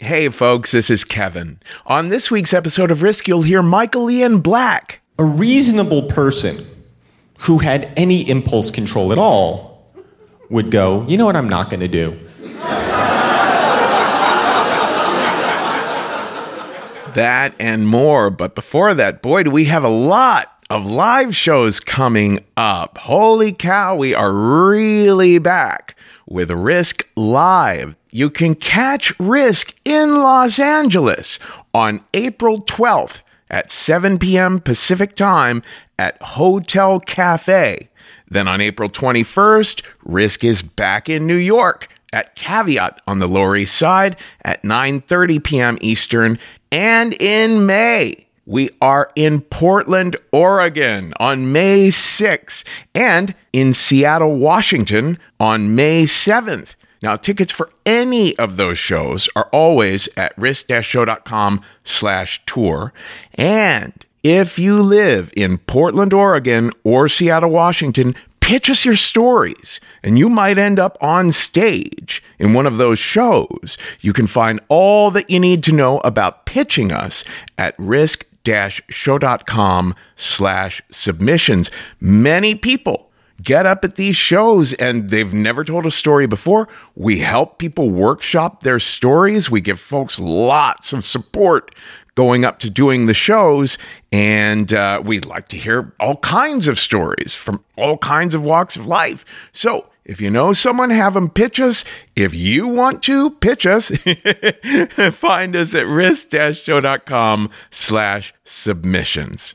Hey, folks, this is Kevin. On this week's episode of Risk, you'll hear Michael Ian Black. A reasonable person who had any impulse control at all would go, you know what, I'm not going to do. That and more. But before that, boy, do we have a lot of live shows coming up. Holy cow, we are really back with Risk Live. You can catch Risk in Los Angeles on April 12th at 7 p.m. Pacific Time at Hotel Cafe. Then on April 21st, Risk is back in New York at Caveat on the Lower East Side at 9:30 p.m. Eastern and in May we are in Portland, Oregon on May 6th and in Seattle, Washington on May 7th. Now, tickets for any of those shows are always at risk-show.com slash tour. And if you live in Portland, Oregon or Seattle, Washington, pitch us your stories and you might end up on stage in one of those shows. You can find all that you need to know about pitching us at risk show.com slash submissions. Many people get up at these shows and they've never told a story before. We help people workshop their stories. We give folks lots of support going up to doing the shows. And uh, we'd like to hear all kinds of stories from all kinds of walks of life. So if you know someone, have them pitch us. If you want to pitch us, find us at risk-show.com slash submissions.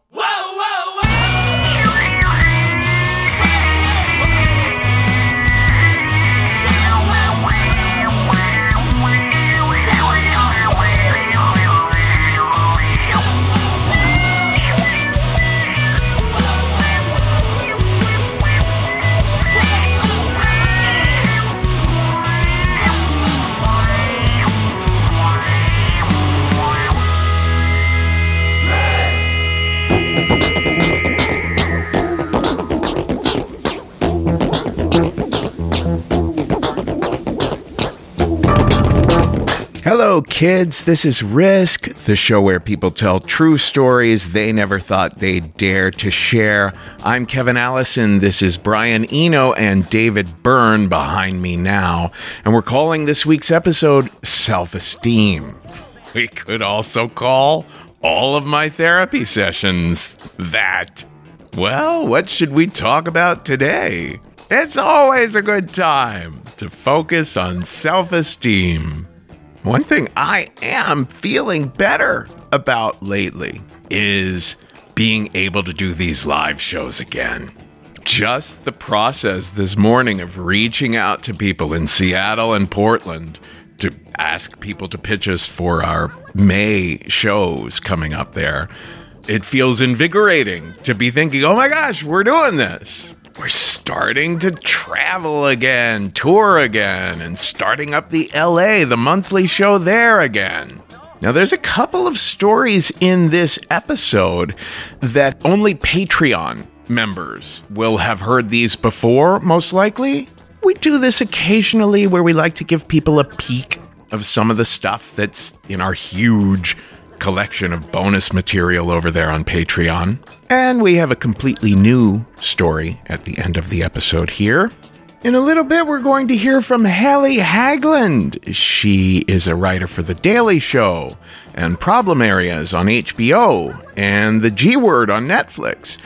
Hello, kids. This is Risk, the show where people tell true stories they never thought they'd dare to share. I'm Kevin Allison. This is Brian Eno and David Byrne behind me now. And we're calling this week's episode Self Esteem. We could also call all of my therapy sessions that. Well, what should we talk about today? It's always a good time to focus on self esteem. One thing I am feeling better about lately is being able to do these live shows again. Just the process this morning of reaching out to people in Seattle and Portland to ask people to pitch us for our May shows coming up there. It feels invigorating to be thinking, oh my gosh, we're doing this we're starting to travel again, tour again, and starting up the LA, the monthly show there again. Now, there's a couple of stories in this episode that only Patreon members will have heard these before, most likely. We do this occasionally where we like to give people a peek of some of the stuff that's in our huge collection of bonus material over there on Patreon. And we have a completely new story at the end of the episode here. In a little bit, we're going to hear from Hallie Haglund. She is a writer for The Daily Show and Problem Areas on HBO and The G Word on Netflix.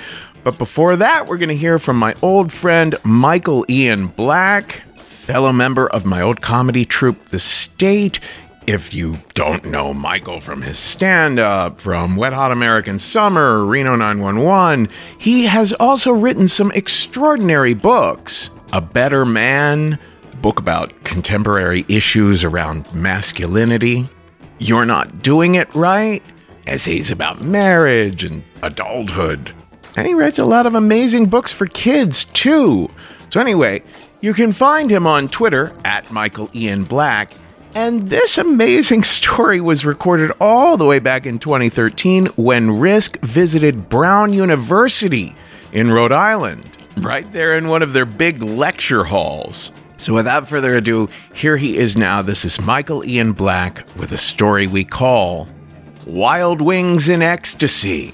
But before that, we're going to hear from my old friend Michael Ian Black, fellow member of my old comedy troupe, The State. If you don't know Michael from his stand up, from Wet Hot American Summer, Reno 911, he has also written some extraordinary books. A Better Man, book about contemporary issues around masculinity. You're Not Doing It Right, essays about marriage and adulthood. And he writes a lot of amazing books for kids, too. So, anyway, you can find him on Twitter at Michael Ian Black. And this amazing story was recorded all the way back in 2013 when Risk visited Brown University in Rhode Island, right there in one of their big lecture halls. So, without further ado, here he is now. This is Michael Ian Black with a story we call Wild Wings in Ecstasy.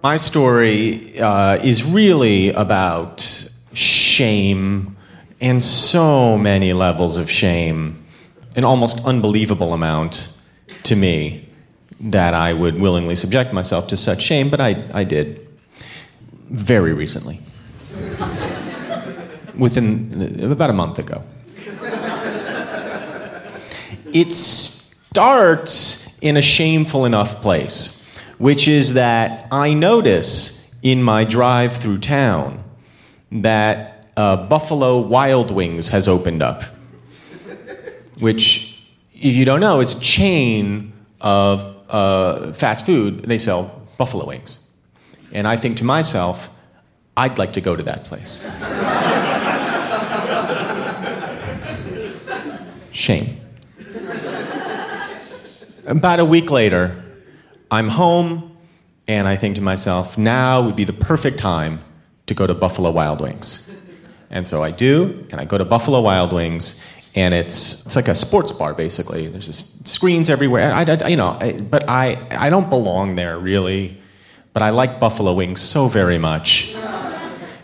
My story uh, is really about shame and so many levels of shame, an almost unbelievable amount to me that I would willingly subject myself to such shame, but I, I did. Very recently, within about a month ago. It starts in a shameful enough place which is that I notice in my drive through town that uh, Buffalo Wild Wings has opened up, which, if you don't know, is a chain of uh, fast food. They sell buffalo wings. And I think to myself, I'd like to go to that place. Shame. About a week later, I'm home, and I think to myself, now would be the perfect time to go to Buffalo Wild Wings. And so I do, and I go to Buffalo Wild Wings, and it's it's like a sports bar basically. There's just screens everywhere. I, I you know, I, but I I don't belong there really, but I like buffalo wings so very much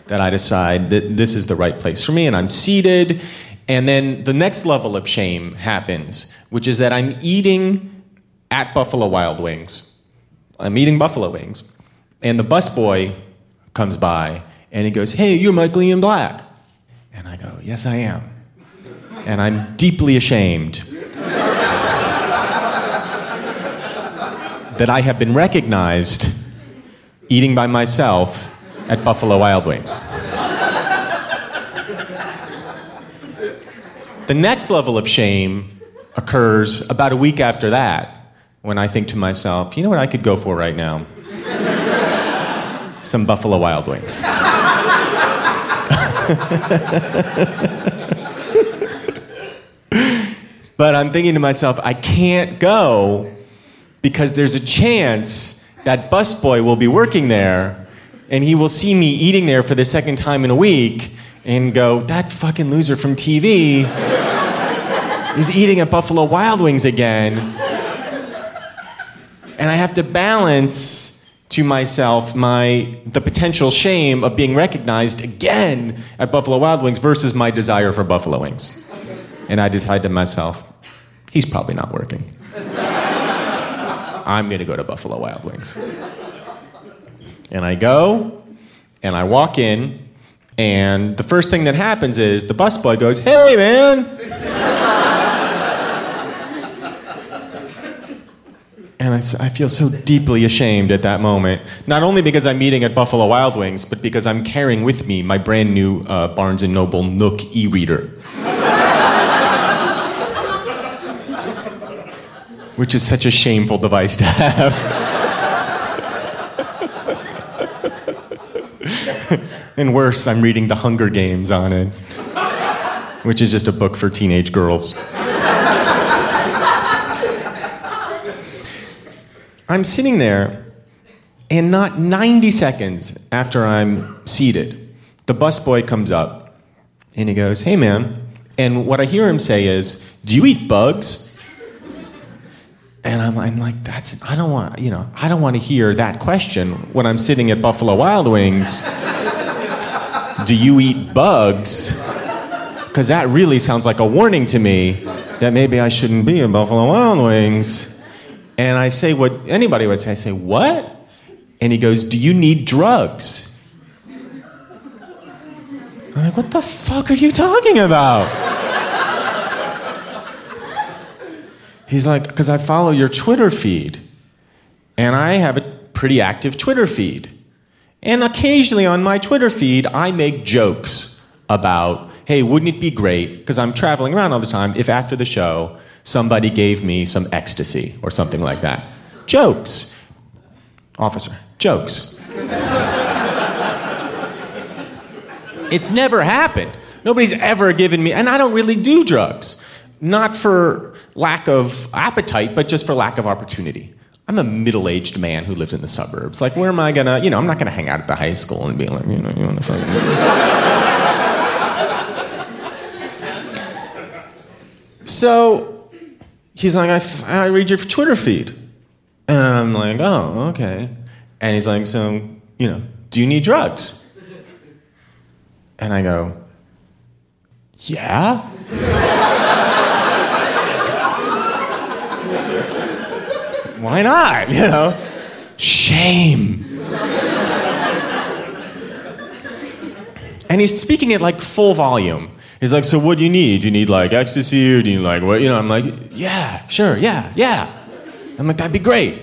that I decide that this is the right place for me, and I'm seated. And then the next level of shame happens, which is that I'm eating at Buffalo Wild Wings I'm eating buffalo wings. And the busboy comes by and he goes, Hey, you're Michael Ian Black. And I go, Yes, I am. And I'm deeply ashamed that I have been recognized eating by myself at Buffalo Wild Wings. the next level of shame occurs about a week after that when I think to myself, you know what I could go for right now? Some Buffalo Wild Wings. but I'm thinking to myself, I can't go because there's a chance that busboy will be working there and he will see me eating there for the second time in a week and go, that fucking loser from TV is eating at Buffalo Wild Wings again and I have to balance to myself my the potential shame of being recognized again at Buffalo Wild Wings versus my desire for buffalo wings. And I decide to myself, he's probably not working. I'm going to go to Buffalo Wild Wings. And I go and I walk in and the first thing that happens is the busboy goes, "Hey man." And I, I, feel so deeply ashamed at that moment. Not only because I'm eating at Buffalo Wild Wings, but because I'm carrying with me my brand new uh, Barnes & Noble Nook e-reader. Which is such a shameful device to have. and worse, I'm reading The Hunger Games on it, which is just a book for teenage girls. I'm sitting there, and not 90 seconds after I'm seated, the busboy comes up and he goes, Hey, man. And what I hear him say is, Do you eat bugs? And I'm, I'm like, that's, I don't want, you know, I don't want to hear that question when I'm sitting at Buffalo Wild Wings. Do you eat bugs? Because that really sounds like a warning to me that maybe I shouldn't be at Buffalo Wild Wings. And I say what anybody would say. I say, What? And he goes, Do you need drugs? I'm like, What the fuck are you talking about? He's like, because I follow your Twitter feed, and I have a pretty active Twitter feed. And occasionally on my Twitter feed, I make jokes about, hey, wouldn't it be great, because I'm traveling around all the time, if after the show somebody gave me some ecstasy or something like that? Jokes. Officer, jokes. it's never happened. Nobody's ever given me, and I don't really do drugs. Not for lack of appetite, but just for lack of opportunity. I'm a middle aged man who lives in the suburbs. Like, where am I gonna, you know, I'm not gonna hang out at the high school and be like, you know, you wanna fucking. so he's like, I, read your Twitter feed. And I'm like, oh, okay. And he's like, so, you know, do you need drugs? And I go, yeah. Why not? You know? Shame. and he's speaking at like full volume. He's like, so what do you need? Do you need like ecstasy or do you like what? You know, I'm like, yeah, sure, yeah, yeah. I'm like, that'd be great.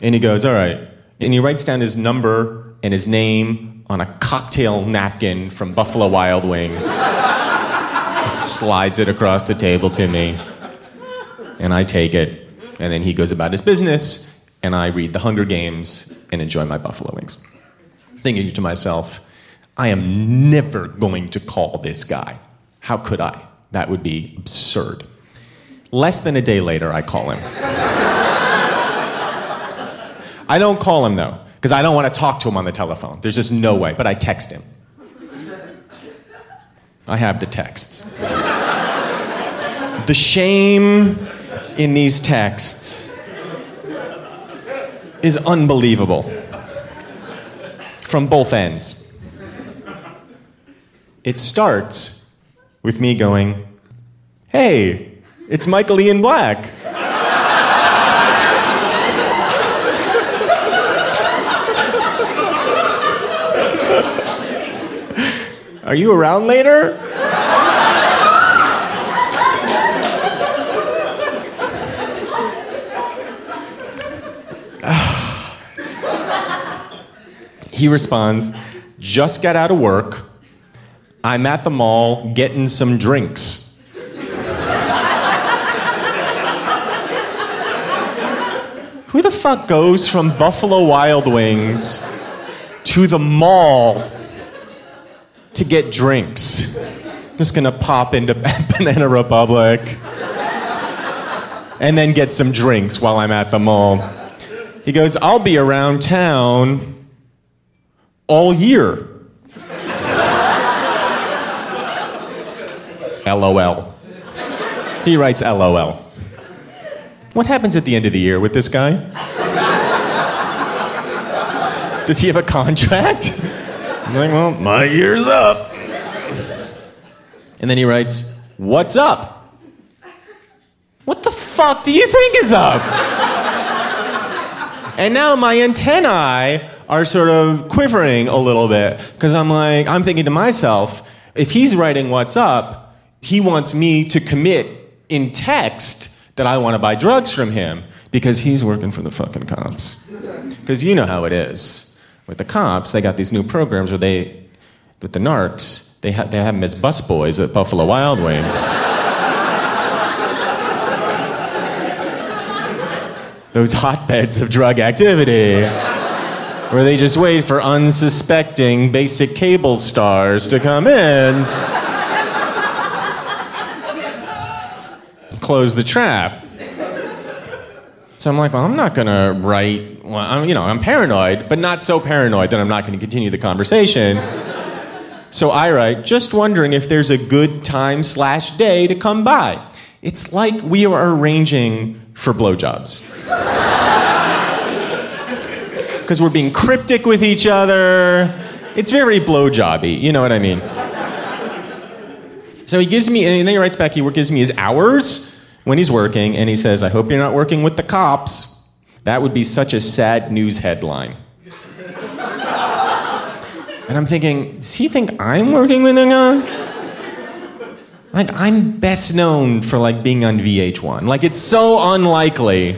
And he goes, all right. And he writes down his number and his name on a cocktail napkin from Buffalo Wild Wings. slides it across the table to me. And I take it. And then he goes about his business. And I read The Hunger Games and enjoy my buffalo wings. Thinking to myself, I am never going to call this guy. How could I? That would be absurd. Less than a day later, I call him. I don't call him though, because I don't want to talk to him on the telephone. There's just no way, but I text him. I have the texts. the shame in these texts is unbelievable from both ends. It starts with me going, Hey, it's Michael Ian Black. Are you around later? he responds, Just got out of work. I'm at the mall getting some drinks. Who the fuck goes from Buffalo Wild Wings to the mall to get drinks? I'm just gonna pop into Banana Republic and then get some drinks while I'm at the mall. He goes, I'll be around town all year. LOL. He writes LOL. What happens at the end of the year with this guy? Does he have a contract? I'm like, well, my year's up. And then he writes, What's up? What the fuck do you think is up? and now my antennae are sort of quivering a little bit because I'm like, I'm thinking to myself, if he's writing what's up, he wants me to commit in text that I want to buy drugs from him because he's working for the fucking cops. Because you know how it is. With the cops, they got these new programs where they, with the narcs, they, ha- they have them as busboys at Buffalo Wild Wings. Those hotbeds of drug activity where they just wait for unsuspecting basic cable stars to come in. Close the trap. So I'm like, well, I'm not gonna write. Well, I'm, you know, I'm paranoid, but not so paranoid that I'm not going to continue the conversation. So I write, just wondering if there's a good time slash day to come by. It's like we are arranging for blowjobs. Because we're being cryptic with each other. It's very blowjobby, you know what I mean? So he gives me, and then he writes back, he gives me his hours when he's working, and he says, I hope you're not working with the cops. That would be such a sad news headline. And I'm thinking, does he think I'm working with guy? Like, I'm best known for like being on VH1. Like, it's so unlikely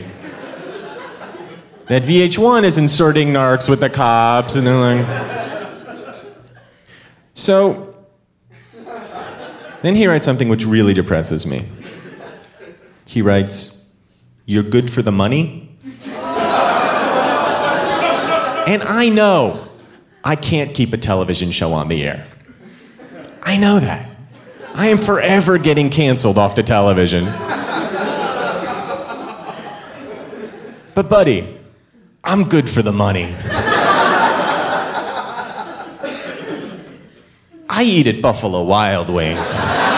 that VH1 is inserting narcs with the cops, and they're like. So, then he writes something which really depresses me. He writes, You're good for the money? and I know I can't keep a television show on the air. I know that. I am forever getting canceled off the television. But, buddy, I'm good for the money. I eat at Buffalo Wild Wings.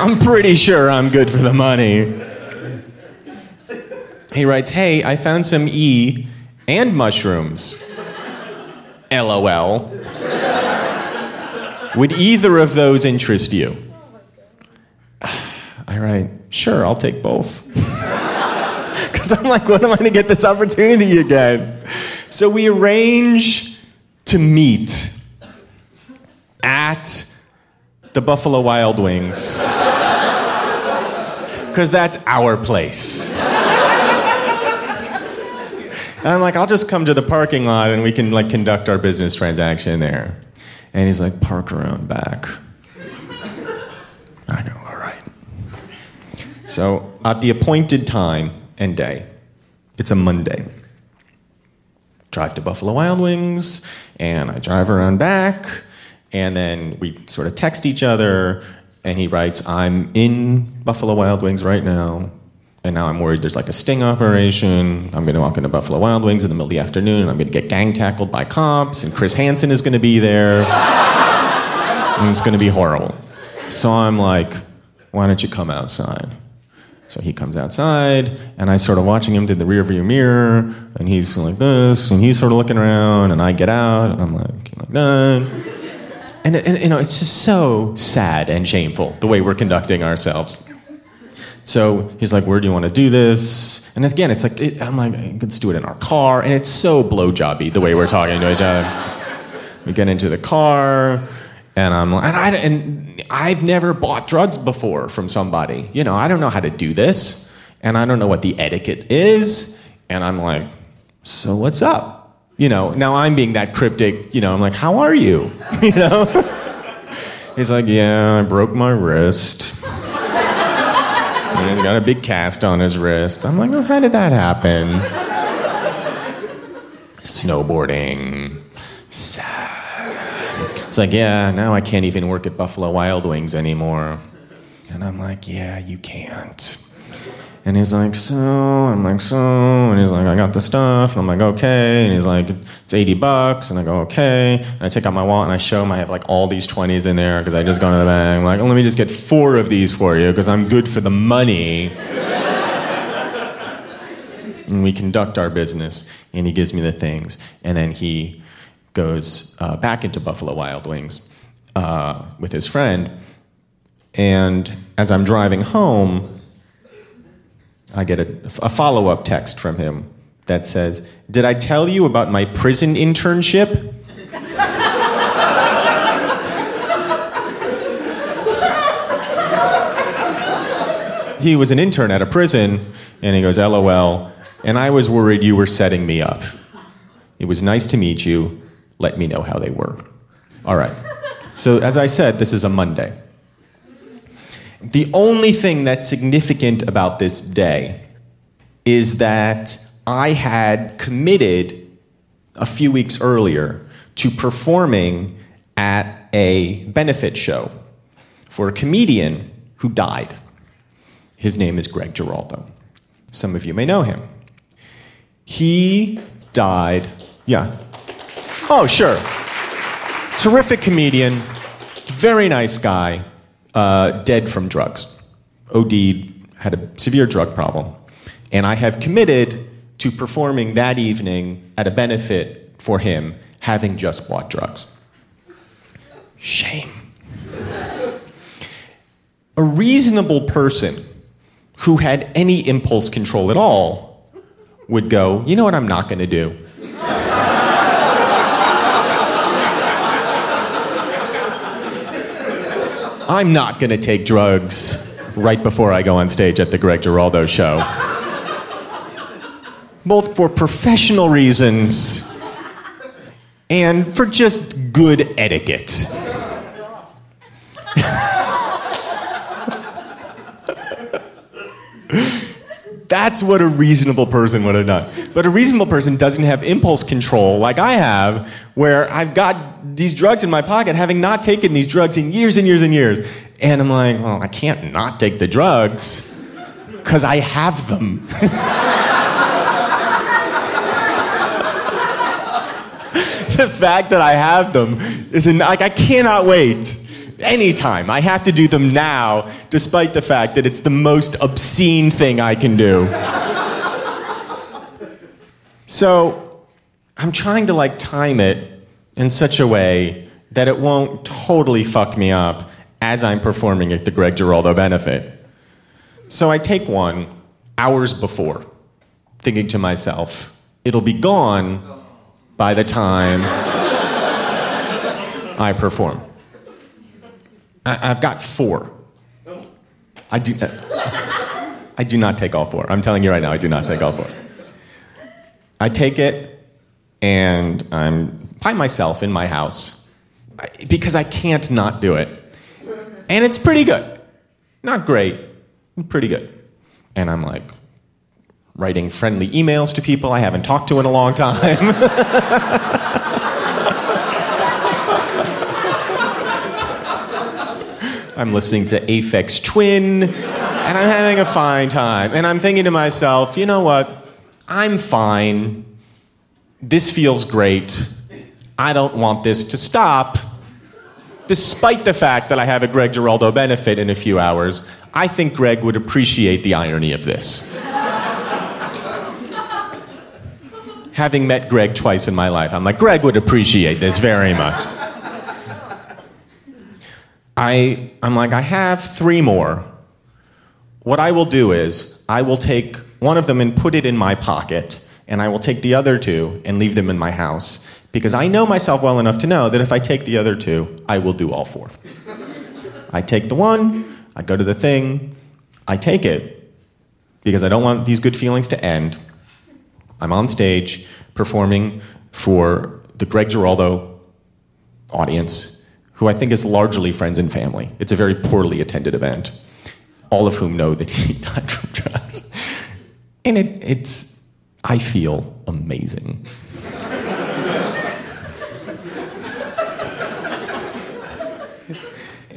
I'm pretty sure I'm good for the money. He writes, Hey, I found some E and mushrooms. LOL. Would either of those interest you? I write, Sure, I'll take both. Because I'm like, when am I going to get this opportunity again? So we arrange to meet at the Buffalo Wild Wings. Because that's our place. And I'm like, I'll just come to the parking lot and we can like conduct our business transaction there. And he's like, park around back. I go, all right. So at the appointed time and day, it's a Monday. Drive to Buffalo Wild Wings, and I drive around back, and then we sort of text each other, and he writes, I'm in Buffalo Wild Wings right now. And now I'm worried there's like a sting operation. I'm going to walk into Buffalo Wild Wings in the middle of the afternoon, and I'm going to get gang tackled by cops, and Chris Hansen is going to be there. and it's going to be horrible. So I'm like, why don't you come outside? So he comes outside, and I sort of watching him through the rearview mirror, and he's like this, and he's sort of looking around, and I get out, and I'm like, like that. And, and you know, it's just so sad and shameful the way we're conducting ourselves. So he's like, "Where do you want to do this?" And again, it's like it, I'm like, "Let's do it in our car." And it's so blowjobby the way we're talking to each other. We get into the car, and I'm like, and, I, and I've never bought drugs before from somebody. You know, I don't know how to do this, and I don't know what the etiquette is. And I'm like, "So what's up?" You know. Now I'm being that cryptic. You know, I'm like, "How are you?" you know. He's like, "Yeah, I broke my wrist." And he's got a big cast on his wrist. I'm like, well, how did that happen? Snowboarding. It's like, yeah, now I can't even work at Buffalo Wild Wings anymore. And I'm like, yeah, you can't. And he's like, so, I'm like, so, and he's like, I got the stuff. And I'm like, okay. And he's like, it's 80 bucks. And I go, okay. And I take out my wallet and I show him I have like all these 20s in there because I just gone to the bank. I'm like, oh, let me just get four of these for you because I'm good for the money. and we conduct our business. And he gives me the things. And then he goes uh, back into Buffalo Wild Wings uh, with his friend. And as I'm driving home, I get a, a follow up text from him that says, Did I tell you about my prison internship? he was an intern at a prison, and he goes, LOL, and I was worried you were setting me up. It was nice to meet you. Let me know how they were. All right. So, as I said, this is a Monday. The only thing that's significant about this day is that I had committed a few weeks earlier to performing at a benefit show for a comedian who died. His name is Greg Giraldo. Some of you may know him. He died, yeah. Oh, sure. Terrific comedian, very nice guy, uh, dead from drugs. OD'd, had a severe drug problem. And I have committed to performing that evening at a benefit for him, having just bought drugs. Shame. A reasonable person who had any impulse control at all would go, you know what I'm not going to do? I'm not going to take drugs right before I go on stage at the Greg Giraldo show. Both for professional reasons and for just good etiquette. That's what a reasonable person would have done. But a reasonable person doesn't have impulse control like I have, where I've got these drugs in my pocket, having not taken these drugs in years and years and years. And I'm like, well, I can't not take the drugs because I have them. the fact that I have them is like, I cannot wait anytime. I have to do them now, despite the fact that it's the most obscene thing I can do. so I'm trying to like time it in such a way that it won't totally fuck me up as I'm performing at the Greg Giraldo benefit. So I take one hours before, thinking to myself, it'll be gone by the time I perform. I, have got four. Oh. I do, uh, I do not take all four. I'm telling you right now, I do not take all four. I take it and I'm by myself in my house because I can't not do it. And it's pretty good. Not great, pretty good. And I'm like writing friendly emails to people I haven't talked to in a long time. I'm listening to Aphex Twin, and I'm having a fine time. And I'm thinking to myself, you know what? I'm fine. This feels great. I don't want this to stop. Despite the fact that I have a Greg Giraldo benefit in a few hours, I think Greg would appreciate the irony of this. Having met Greg twice in my life, I'm like, Greg would appreciate this very much. I, I'm like, I have three more. What I will do is, I will take one of them and put it in my pocket, and I will take the other two and leave them in my house. Because I know myself well enough to know that if I take the other two, I will do all four. I take the one, I go to the thing, I take it, because I don't want these good feelings to end. I'm on stage performing for the Greg Giraldo audience who I think is largely friends and family. It's a very poorly attended event, all of whom know that he died from drugs. And it, it's, I feel amazing.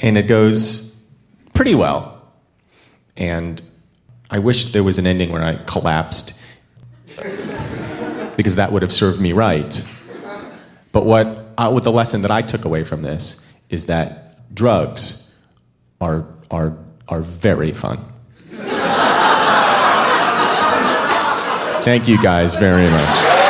and it goes pretty well. And I wish there was an ending where I collapsed because that would have served me right. But what, uh, what the lesson that I took away from this is that drugs are, are, are very fun. Thank you guys very much.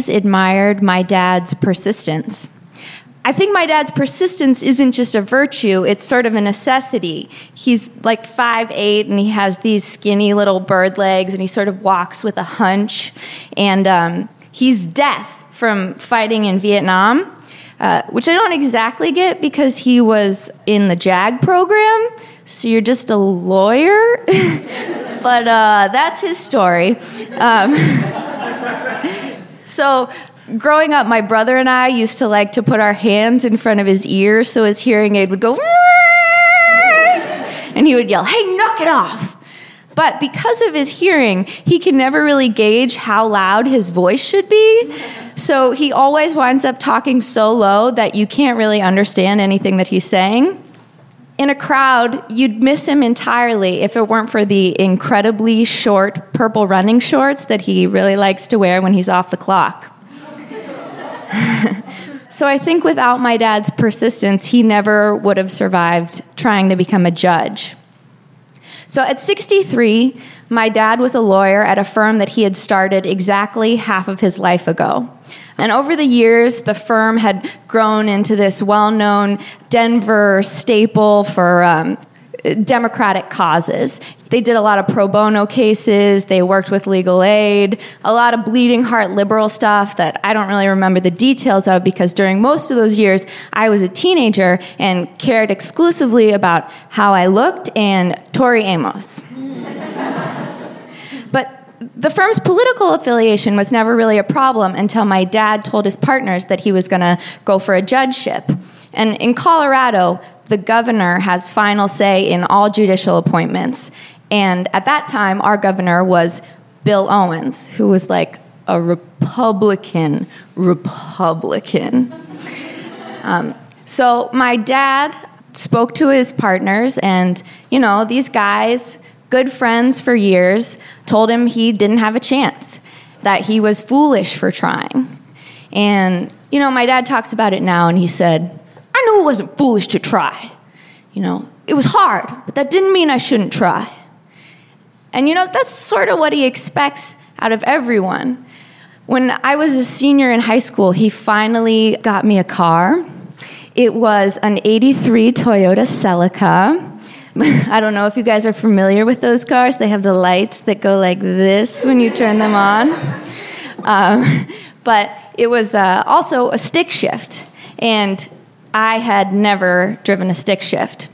Always admired my dad's persistence. I think my dad's persistence isn't just a virtue, it's sort of a necessity. He's like five eight, and he has these skinny little bird legs and he sort of walks with a hunch. And um, he's deaf from fighting in Vietnam, uh, which I don't exactly get because he was in the JAG program. So you're just a lawyer? but uh, that's his story. Um, So growing up, my brother and I used to like to put our hands in front of his ears so his hearing aid would go, and he would yell, Hey, knock it off! But because of his hearing, he can never really gauge how loud his voice should be. So he always winds up talking so low that you can't really understand anything that he's saying. In a crowd, you'd miss him entirely if it weren't for the incredibly short purple running shorts that he really likes to wear when he's off the clock. so I think without my dad's persistence, he never would have survived trying to become a judge. So at 63, my dad was a lawyer at a firm that he had started exactly half of his life ago. And over the years, the firm had grown into this well known Denver staple for um, democratic causes. They did a lot of pro bono cases, they worked with legal aid, a lot of bleeding heart liberal stuff that I don't really remember the details of because during most of those years I was a teenager and cared exclusively about how I looked and Tori Amos. But the firm's political affiliation was never really a problem until my dad told his partners that he was going to go for a judgeship. And in Colorado, the governor has final say in all judicial appointments. And at that time, our governor was Bill Owens, who was like a Republican, Republican. Um, so my dad spoke to his partners, and, you know, these guys, good friends for years, told him he didn't have a chance, that he was foolish for trying. And, you know, my dad talks about it now, and he said, I knew it wasn't foolish to try. You know, it was hard, but that didn't mean I shouldn't try. And you know, that's sort of what he expects out of everyone. When I was a senior in high school, he finally got me a car. It was an 83 Toyota Celica. I don't know if you guys are familiar with those cars. They have the lights that go like this when you turn them on. Um, but it was uh, also a stick shift. And I had never driven a stick shift.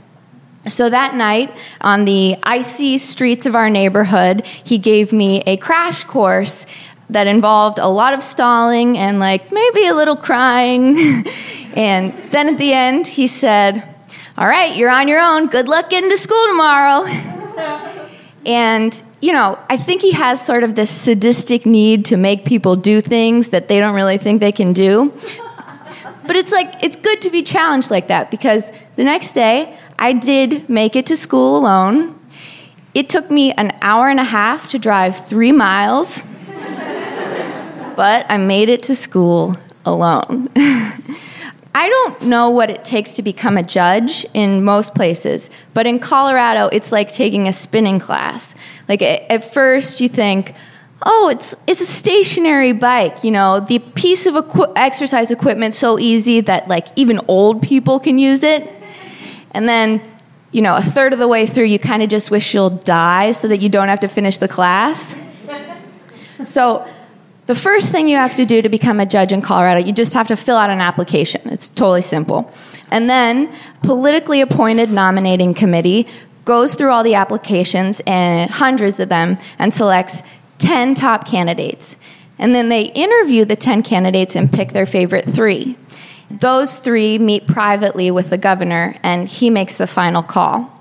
So that night, on the icy streets of our neighborhood, he gave me a crash course that involved a lot of stalling and, like, maybe a little crying. and then at the end, he said, All right, you're on your own. Good luck getting to school tomorrow. and, you know, I think he has sort of this sadistic need to make people do things that they don't really think they can do. But it's like, it's good to be challenged like that because the next day I did make it to school alone. It took me an hour and a half to drive three miles, but I made it to school alone. I don't know what it takes to become a judge in most places, but in Colorado, it's like taking a spinning class. Like at first, you think, oh, it's it's a stationary bike. You know, the piece of equi- exercise equipment so easy that like even old people can use it. And then, you know, a third of the way through, you kind of just wish you'll die so that you don't have to finish the class. so. The first thing you have to do to become a judge in Colorado, you just have to fill out an application. It's totally simple. And then, politically appointed nominating committee goes through all the applications and hundreds of them and selects 10 top candidates. And then they interview the 10 candidates and pick their favorite three. Those three meet privately with the governor, and he makes the final call.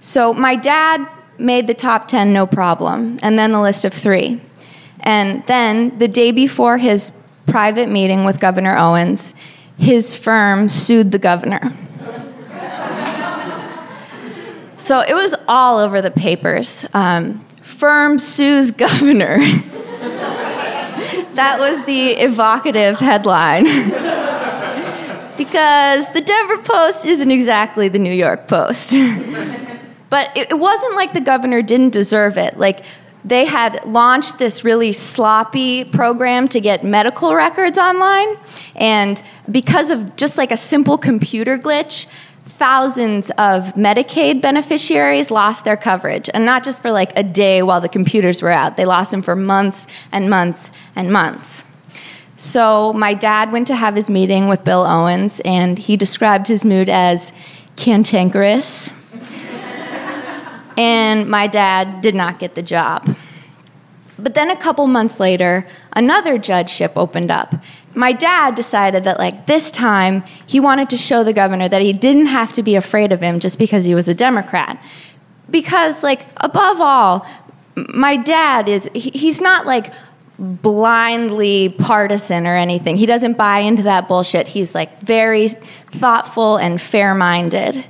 So my dad made the top 10 no problem, and then the list of three. And then the day before his private meeting with Governor Owens, his firm sued the governor. so it was all over the papers. Um, Firm sues governor. that was the evocative headline. because the Denver Post isn't exactly the New York Post. but it, it wasn't like the governor didn't deserve it. Like, they had launched this really sloppy program to get medical records online. And because of just like a simple computer glitch, thousands of Medicaid beneficiaries lost their coverage, and not just for like a day while the computers were out. They lost them for months and months and months. So my dad went to have his meeting with Bill Owens, and he described his mood as cantankerous. And my dad did not get the job. But then a couple months later, another judgeship opened up. My dad decided that, like, this time he wanted to show the governor that he didn't have to be afraid of him just because he was a Democrat. Because, like, above all, my dad is, he's not like blindly partisan or anything. He doesn't buy into that bullshit. He's like very thoughtful and fair minded.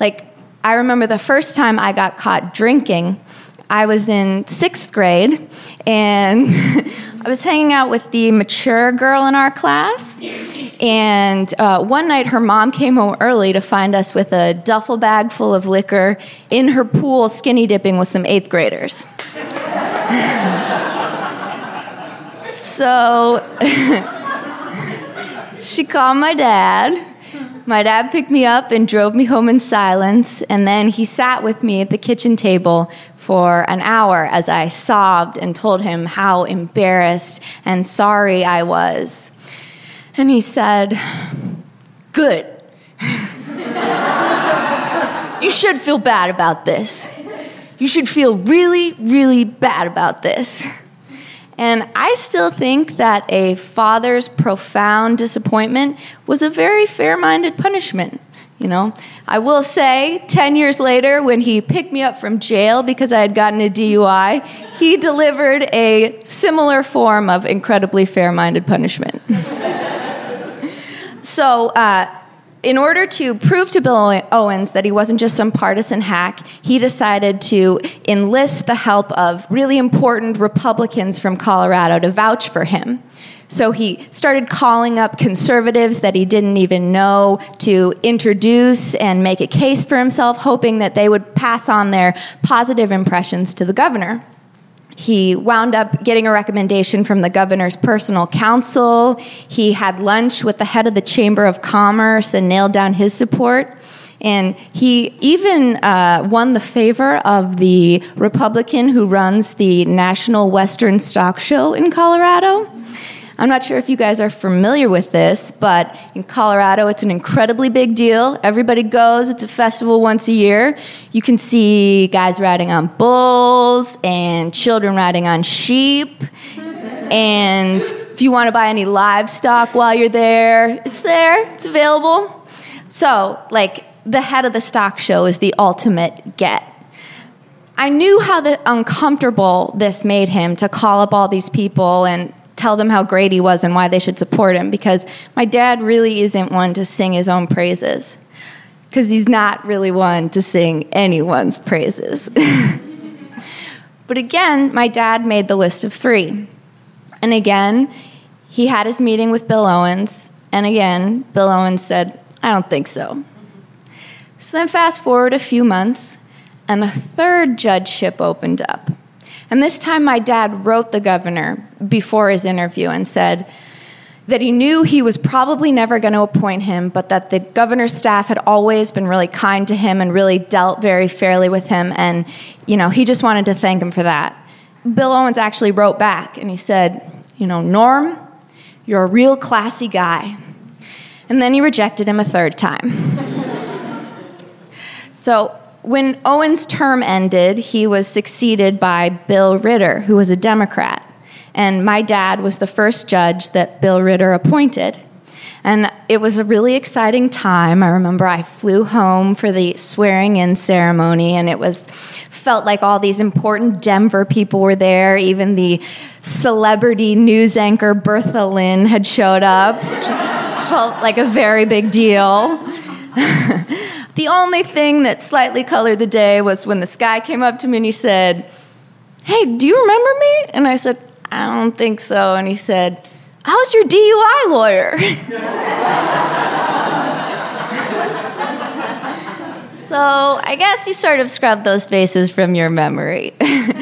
Like, I remember the first time I got caught drinking, I was in sixth grade and I was hanging out with the mature girl in our class. And uh, one night, her mom came home early to find us with a duffel bag full of liquor in her pool, skinny dipping with some eighth graders. so she called my dad. My dad picked me up and drove me home in silence, and then he sat with me at the kitchen table for an hour as I sobbed and told him how embarrassed and sorry I was. And he said, Good. you should feel bad about this. You should feel really, really bad about this. And I still think that a father's profound disappointment was a very fair minded punishment. You know, I will say, 10 years later, when he picked me up from jail because I had gotten a DUI, he delivered a similar form of incredibly fair minded punishment. so, uh, in order to prove to Bill Owens that he wasn't just some partisan hack, he decided to enlist the help of really important Republicans from Colorado to vouch for him. So he started calling up conservatives that he didn't even know to introduce and make a case for himself, hoping that they would pass on their positive impressions to the governor. He wound up getting a recommendation from the governor's personal counsel. He had lunch with the head of the Chamber of Commerce and nailed down his support. And he even uh, won the favor of the Republican who runs the National Western Stock Show in Colorado. I'm not sure if you guys are familiar with this, but in Colorado, it's an incredibly big deal. Everybody goes, it's a festival once a year. You can see guys riding on bulls and children riding on sheep. And if you want to buy any livestock while you're there, it's there, it's available. So, like, the head of the stock show is the ultimate get. I knew how the uncomfortable this made him to call up all these people and tell them how great he was and why they should support him because my dad really isn't one to sing his own praises because he's not really one to sing anyone's praises. but again, my dad made the list of three. And again, he had his meeting with Bill Owens. And again, Bill Owens said, I don't think so. So then, fast forward a few months, and the third judgeship opened up. And this time, my dad wrote the governor before his interview and said that he knew he was probably never going to appoint him, but that the governor's staff had always been really kind to him and really dealt very fairly with him. And, you know, he just wanted to thank him for that. Bill Owens actually wrote back and he said, You know, Norm, you're a real classy guy. And then he rejected him a third time. so when Owen's term ended, he was succeeded by Bill Ritter, who was a Democrat. And my dad was the first judge that Bill Ritter appointed. And it was a really exciting time. I remember I flew home for the swearing in ceremony, and it was felt like all these important Denver people were there. Even the celebrity news anchor Bertha Lynn had showed up, which felt like a very big deal. The only thing that slightly colored the day was when this guy came up to me and he said, Hey, do you remember me? And I said, I don't think so. And he said, How's your DUI lawyer? so I guess you sort of scrubbed those faces from your memory.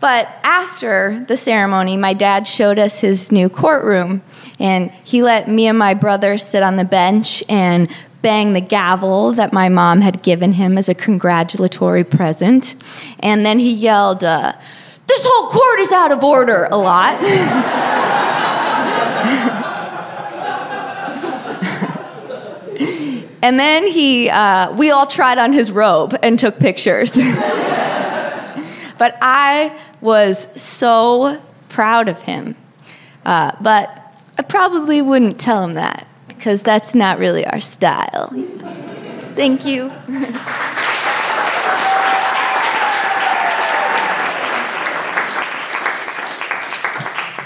But after the ceremony, my dad showed us his new courtroom, and he let me and my brother sit on the bench and bang the gavel that my mom had given him as a congratulatory present. And then he yelled, uh, This whole court is out of order, a lot. and then he, uh, we all tried on his robe and took pictures. but I was so proud of him. Uh, but I probably wouldn't tell him that because that's not really our style. Thank you.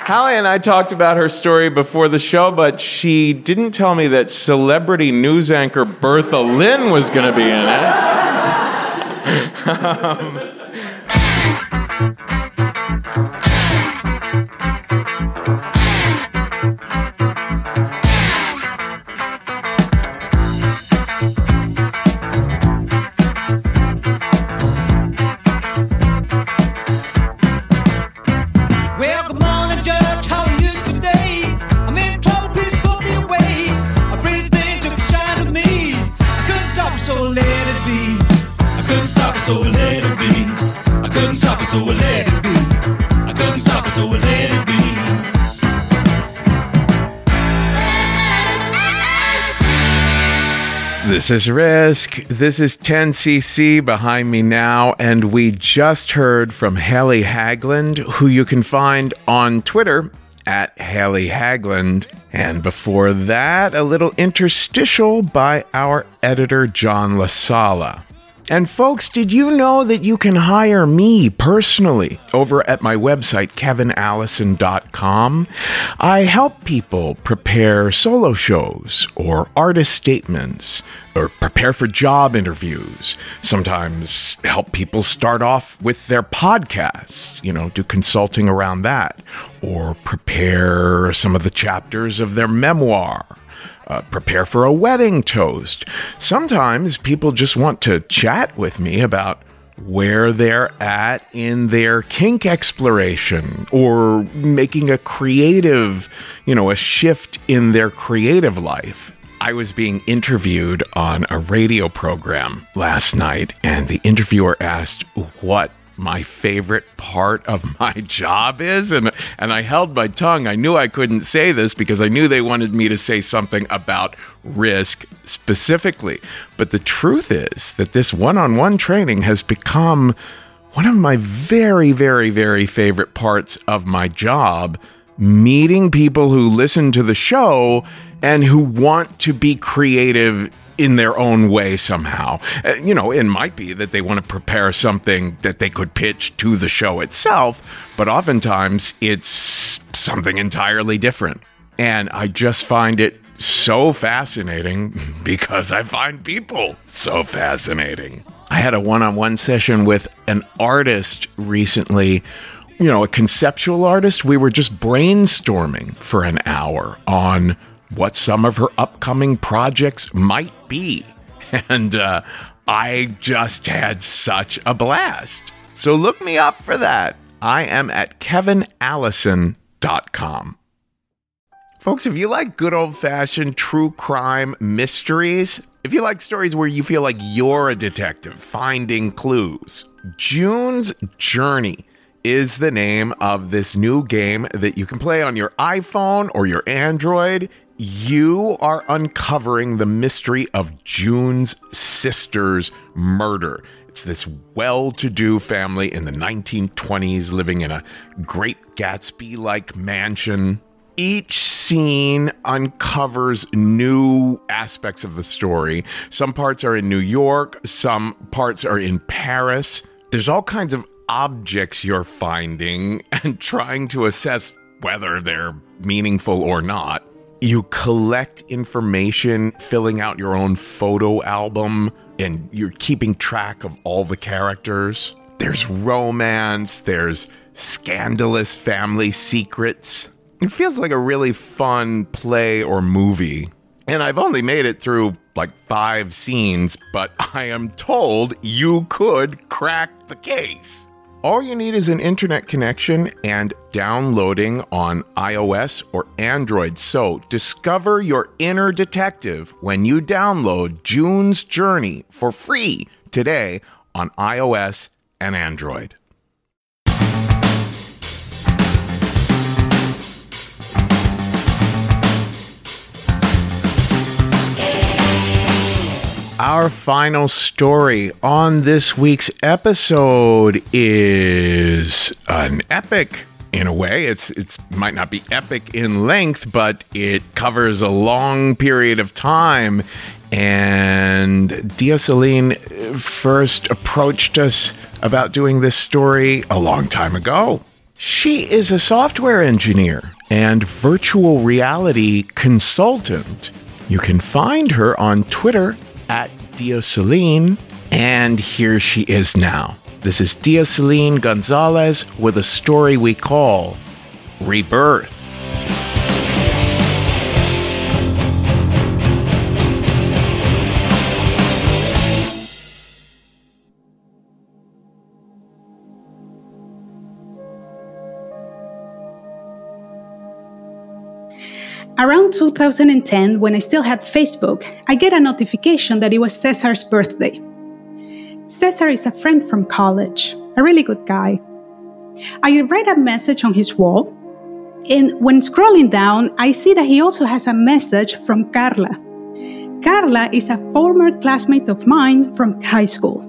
Hallie and I talked about her story before the show, but she didn't tell me that celebrity news anchor Bertha Lynn was going to be in it. um, so let it be. This is Risk. This is 10cc behind me now, and we just heard from Hallie Haglund, who you can find on Twitter at Hallie Haglund. And before that, a little interstitial by our editor, John LaSala. And folks, did you know that you can hire me personally over at my website, kevinallison.com? I help people prepare solo shows or artist statements or prepare for job interviews. Sometimes help people start off with their podcasts, you know, do consulting around that or prepare some of the chapters of their memoir uh, prepare for a wedding toast. Sometimes people just want to chat with me about where they're at in their kink exploration or making a creative, you know, a shift in their creative life. I was being interviewed on a radio program last night, and the interviewer asked what my favorite part of my job is and and I held my tongue. I knew I couldn't say this because I knew they wanted me to say something about risk specifically. But the truth is that this one-on-one training has become one of my very very very favorite parts of my job, meeting people who listen to the show and who want to be creative in their own way somehow. Uh, you know, it might be that they want to prepare something that they could pitch to the show itself, but oftentimes it's something entirely different. And I just find it so fascinating because I find people so fascinating. I had a one on one session with an artist recently, you know, a conceptual artist. We were just brainstorming for an hour on what some of her upcoming projects might be. And uh, I just had such a blast. So look me up for that. I am at kevinallison.com. Folks, if you like good old fashioned true crime mysteries, if you like stories where you feel like you're a detective finding clues, June's Journey is the name of this new game that you can play on your iPhone or your Android you are uncovering the mystery of June's sister's murder. It's this well to do family in the 1920s living in a great Gatsby like mansion. Each scene uncovers new aspects of the story. Some parts are in New York, some parts are in Paris. There's all kinds of objects you're finding and trying to assess whether they're meaningful or not you collect information, filling out your own photo album, and you're keeping track of all the characters. There's romance, there's scandalous family secrets. It feels like a really fun play or movie. And I've only made it through like five scenes, but I am told you could crack the case. All you need is an internet connection and downloading on iOS or Android. So discover your inner detective when you download June's Journey for free today on iOS and Android. Our final story on this week's episode is an epic in a way. It's it's might not be epic in length, but it covers a long period of time. And Dioselin first approached us about doing this story a long time ago. She is a software engineer and virtual reality consultant. You can find her on Twitter at Dioselin, and here she is now. This is Dioselin Gonzalez with a story we call Rebirth. Around 2010, when I still had Facebook, I get a notification that it was Cesar's birthday. Cesar is a friend from college, a really good guy. I write a message on his wall, and when scrolling down, I see that he also has a message from Carla. Carla is a former classmate of mine from high school.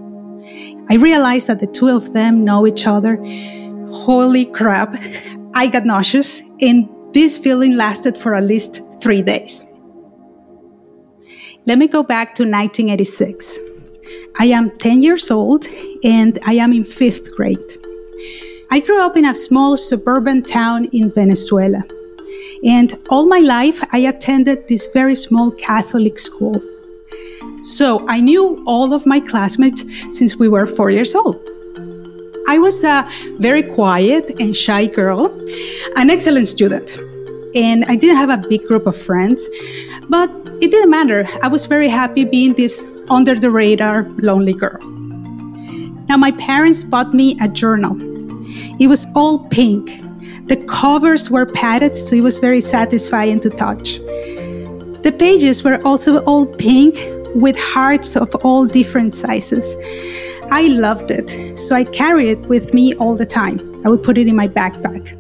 I realize that the two of them know each other. Holy crap, I got nauseous, and this feeling lasted for at least three days. Let me go back to 1986. I am 10 years old and I am in fifth grade. I grew up in a small suburban town in Venezuela. And all my life, I attended this very small Catholic school. So I knew all of my classmates since we were four years old. I was a very quiet and shy girl, an excellent student. And I didn't have a big group of friends, but it didn't matter. I was very happy being this under the radar lonely girl. Now, my parents bought me a journal. It was all pink. The covers were padded, so it was very satisfying to touch. The pages were also all pink with hearts of all different sizes. I loved it, so I carry it with me all the time. I would put it in my backpack.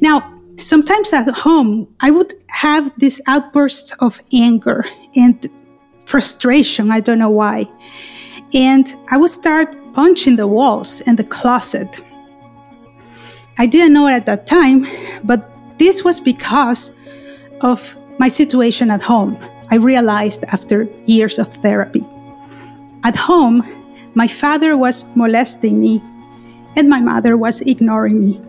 Now, sometimes at home, I would have this outburst of anger and frustration. I don't know why. And I would start punching the walls and the closet. I didn't know it at that time, but this was because of my situation at home. I realized after years of therapy. At home, my father was molesting me and my mother was ignoring me.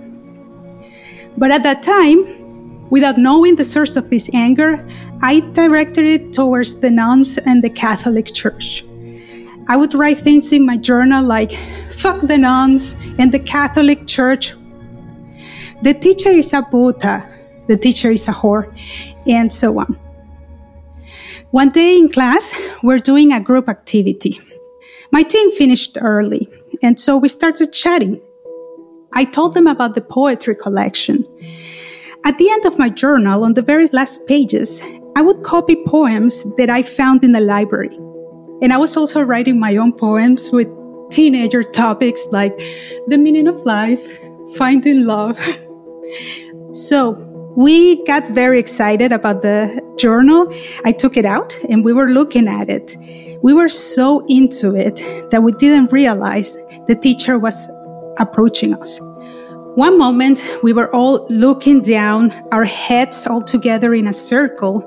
But at that time, without knowing the source of this anger, I directed it towards the nuns and the Catholic Church. I would write things in my journal like, fuck the nuns and the Catholic Church. The teacher is a puta, the teacher is a whore, and so on. One day in class, we're doing a group activity. My team finished early, and so we started chatting. I told them about the poetry collection. At the end of my journal, on the very last pages, I would copy poems that I found in the library. And I was also writing my own poems with teenager topics like the meaning of life, finding love. so we got very excited about the journal. I took it out and we were looking at it. We were so into it that we didn't realize the teacher was approaching us. One moment, we were all looking down, our heads all together in a circle.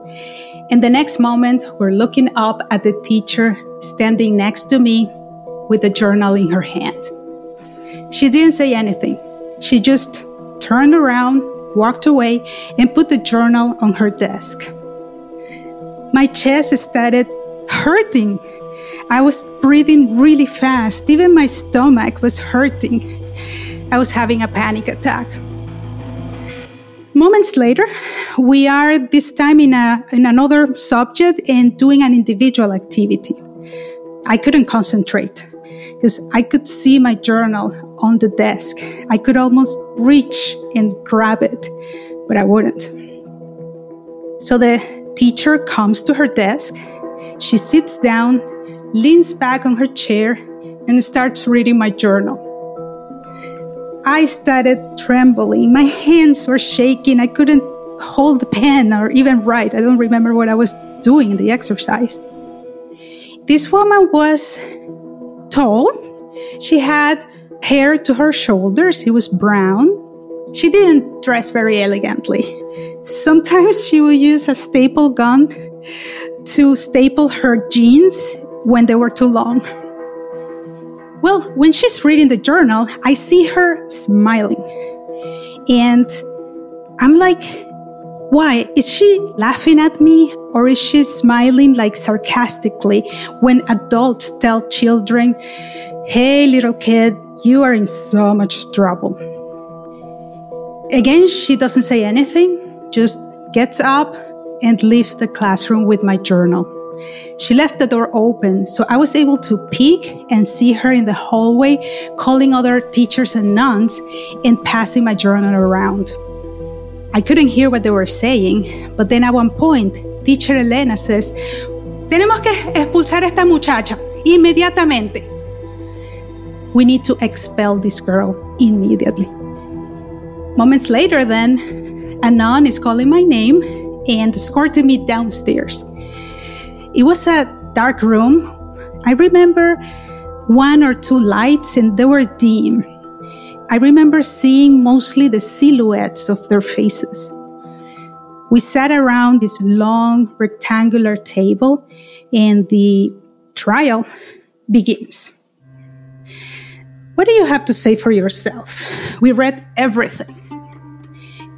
And the next moment, we're looking up at the teacher standing next to me with the journal in her hand. She didn't say anything. She just turned around, walked away, and put the journal on her desk. My chest started hurting. I was breathing really fast. Even my stomach was hurting. I was having a panic attack. Moments later, we are this time in, a, in another subject and doing an individual activity. I couldn't concentrate because I could see my journal on the desk. I could almost reach and grab it, but I wouldn't. So the teacher comes to her desk. She sits down, leans back on her chair, and starts reading my journal. I started trembling. My hands were shaking. I couldn't hold the pen or even write. I don't remember what I was doing in the exercise. This woman was tall. She had hair to her shoulders. It was brown. She didn't dress very elegantly. Sometimes she would use a staple gun to staple her jeans when they were too long. Well, when she's reading the journal, I see her smiling. And I'm like, why? Is she laughing at me or is she smiling like sarcastically when adults tell children, hey, little kid, you are in so much trouble? Again, she doesn't say anything, just gets up and leaves the classroom with my journal. She left the door open, so I was able to peek and see her in the hallway calling other teachers and nuns and passing my journal around. I couldn't hear what they were saying, but then at one point, teacher Elena says, Tenemos que expulsar a esta muchacha inmediatamente. We need to expel this girl immediately. Moments later, then, a nun is calling my name and escorting me downstairs. It was a dark room. I remember one or two lights, and they were dim. I remember seeing mostly the silhouettes of their faces. We sat around this long rectangular table, and the trial begins. What do you have to say for yourself? We read everything.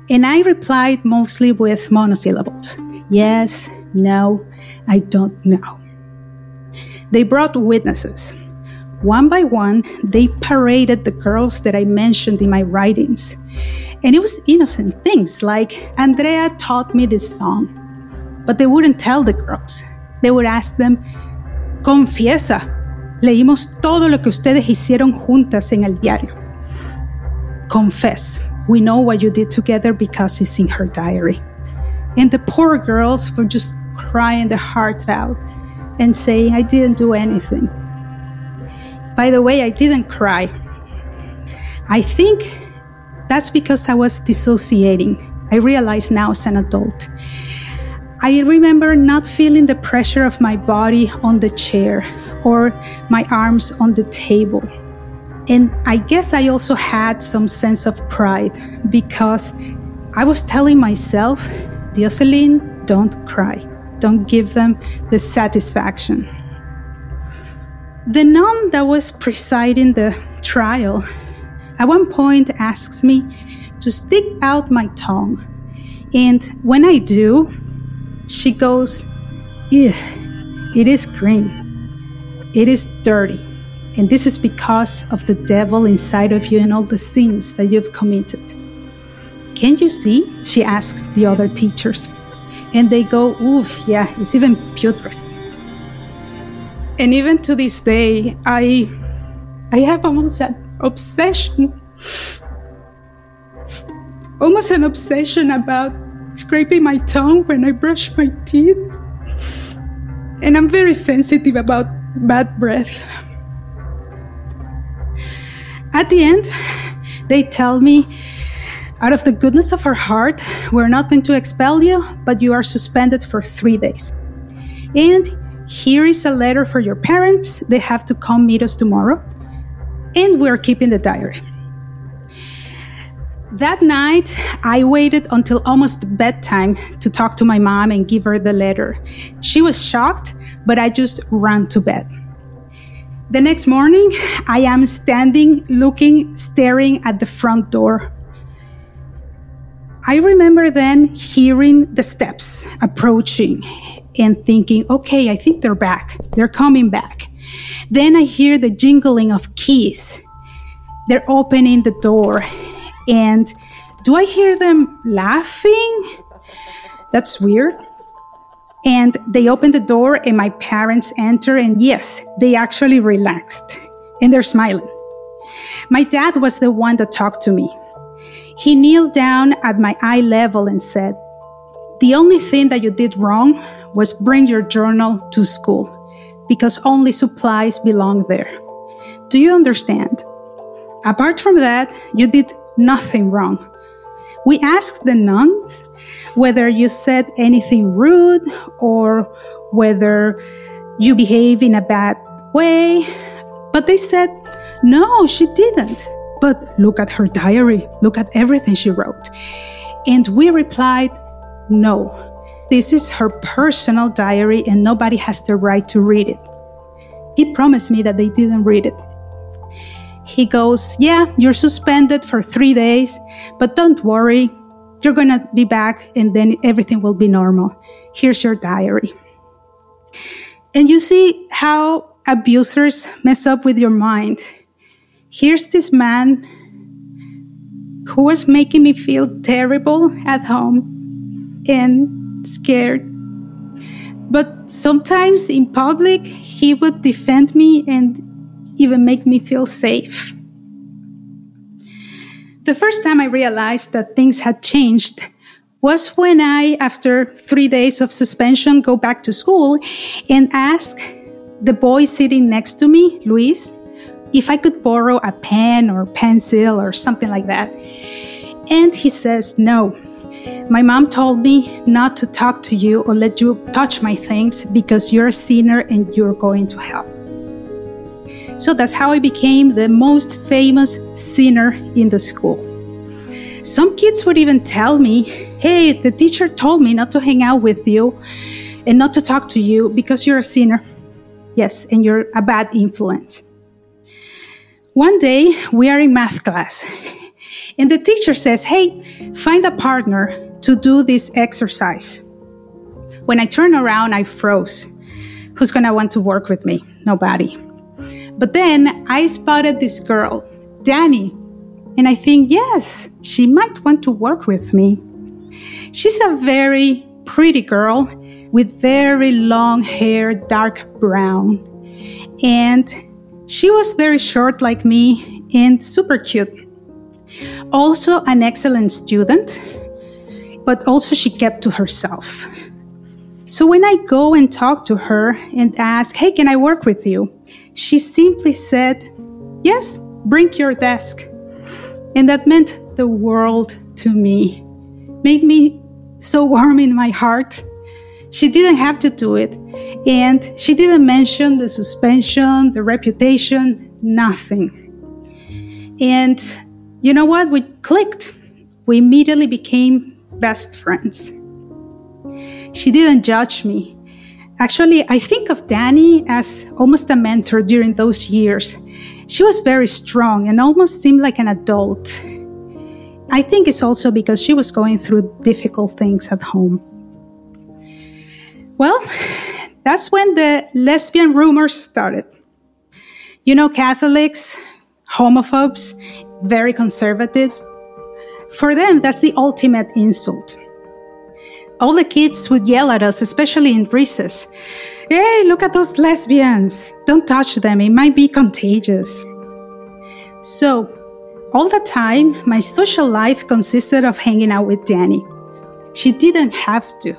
And I replied mostly with monosyllables yes, no, I don't know. They brought witnesses. One by one, they paraded the girls that I mentioned in my writings. And it was innocent things like Andrea taught me this song. But they wouldn't tell the girls. They would ask them, Confiesa, leímos todo lo que ustedes hicieron juntas en el diario. Confess, we know what you did together because it's in her diary. And the poor girls were just crying their hearts out and saying, I didn't do anything. By the way, I didn't cry. I think that's because I was dissociating. I realize now as an adult. I remember not feeling the pressure of my body on the chair or my arms on the table. And I guess I also had some sense of pride because I was telling myself, Dioselin, don't cry. Don't give them the satisfaction. The nun that was presiding the trial at one point asks me to stick out my tongue. And when I do, she goes, Ugh, it is green. It is dirty. And this is because of the devil inside of you and all the sins that you've committed. Can you see? She asks the other teachers. And they go, Ooh, yeah, it's even putrid. And even to this day, I I have almost an obsession. Almost an obsession about scraping my tongue when I brush my teeth. And I'm very sensitive about bad breath. At the end, they tell me, out of the goodness of our heart, we're not going to expel you, but you are suspended for three days. And here is a letter for your parents. They have to come meet us tomorrow. And we're keeping the diary. That night, I waited until almost bedtime to talk to my mom and give her the letter. She was shocked, but I just ran to bed. The next morning, I am standing, looking, staring at the front door. I remember then hearing the steps approaching and thinking, okay, I think they're back. They're coming back. Then I hear the jingling of keys. They're opening the door. And do I hear them laughing? That's weird. And they open the door, and my parents enter, and yes, they actually relaxed and they're smiling. My dad was the one that talked to me. He kneeled down at my eye level and said, The only thing that you did wrong was bring your journal to school because only supplies belong there. Do you understand? Apart from that, you did nothing wrong. We asked the nuns whether you said anything rude or whether you behave in a bad way. But they said, no, she didn't. But look at her diary. Look at everything she wrote. And we replied, no, this is her personal diary and nobody has the right to read it. He promised me that they didn't read it. He goes, Yeah, you're suspended for three days, but don't worry. You're to be back and then everything will be normal. Here's your diary. And you see how abusers mess up with your mind. Here's this man who was making me feel terrible at home and scared. But sometimes in public, he would defend me and even make me feel safe. The first time I realized that things had changed was when I, after three days of suspension, go back to school and ask the boy sitting next to me, Luis, if I could borrow a pen or pencil or something like that. And he says, no. My mom told me not to talk to you or let you touch my things because you're a sinner and you're going to hell. So that's how I became the most famous sinner in the school. Some kids would even tell me, Hey, the teacher told me not to hang out with you and not to talk to you because you're a sinner. Yes, and you're a bad influence. One day we are in math class and the teacher says, Hey, find a partner to do this exercise. When I turn around, I froze. Who's going to want to work with me? Nobody. But then I spotted this girl, Danny, and I think, yes, she might want to work with me. She's a very pretty girl with very long hair, dark brown. And she was very short like me and super cute. Also, an excellent student, but also she kept to herself. So when I go and talk to her and ask, hey, can I work with you? She simply said, Yes, bring your desk. And that meant the world to me, made me so warm in my heart. She didn't have to do it. And she didn't mention the suspension, the reputation, nothing. And you know what? We clicked. We immediately became best friends. She didn't judge me. Actually, I think of Danny as almost a mentor during those years. She was very strong and almost seemed like an adult. I think it's also because she was going through difficult things at home. Well, that's when the lesbian rumors started. You know, Catholics, homophobes, very conservative. For them, that's the ultimate insult all the kids would yell at us, especially in recess. Hey, look at those lesbians. Don't touch them. It might be contagious. So, all the time, my social life consisted of hanging out with Danny. She didn't have to,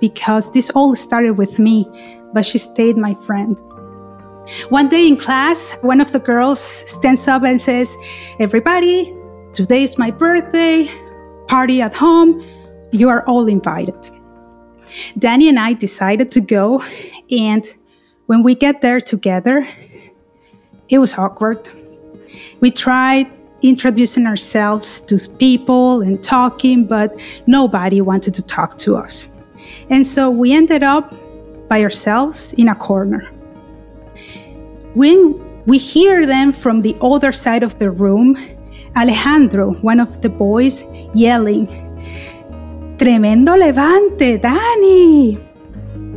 because this all started with me, but she stayed my friend. One day in class, one of the girls stands up and says, Everybody, today is my birthday, party at home. You are all invited. Danny and I decided to go, and when we get there together, it was awkward. We tried introducing ourselves to people and talking, but nobody wanted to talk to us. And so we ended up by ourselves in a corner. When we hear them from the other side of the room, Alejandro, one of the boys, yelling, Tremendo levante, Danny!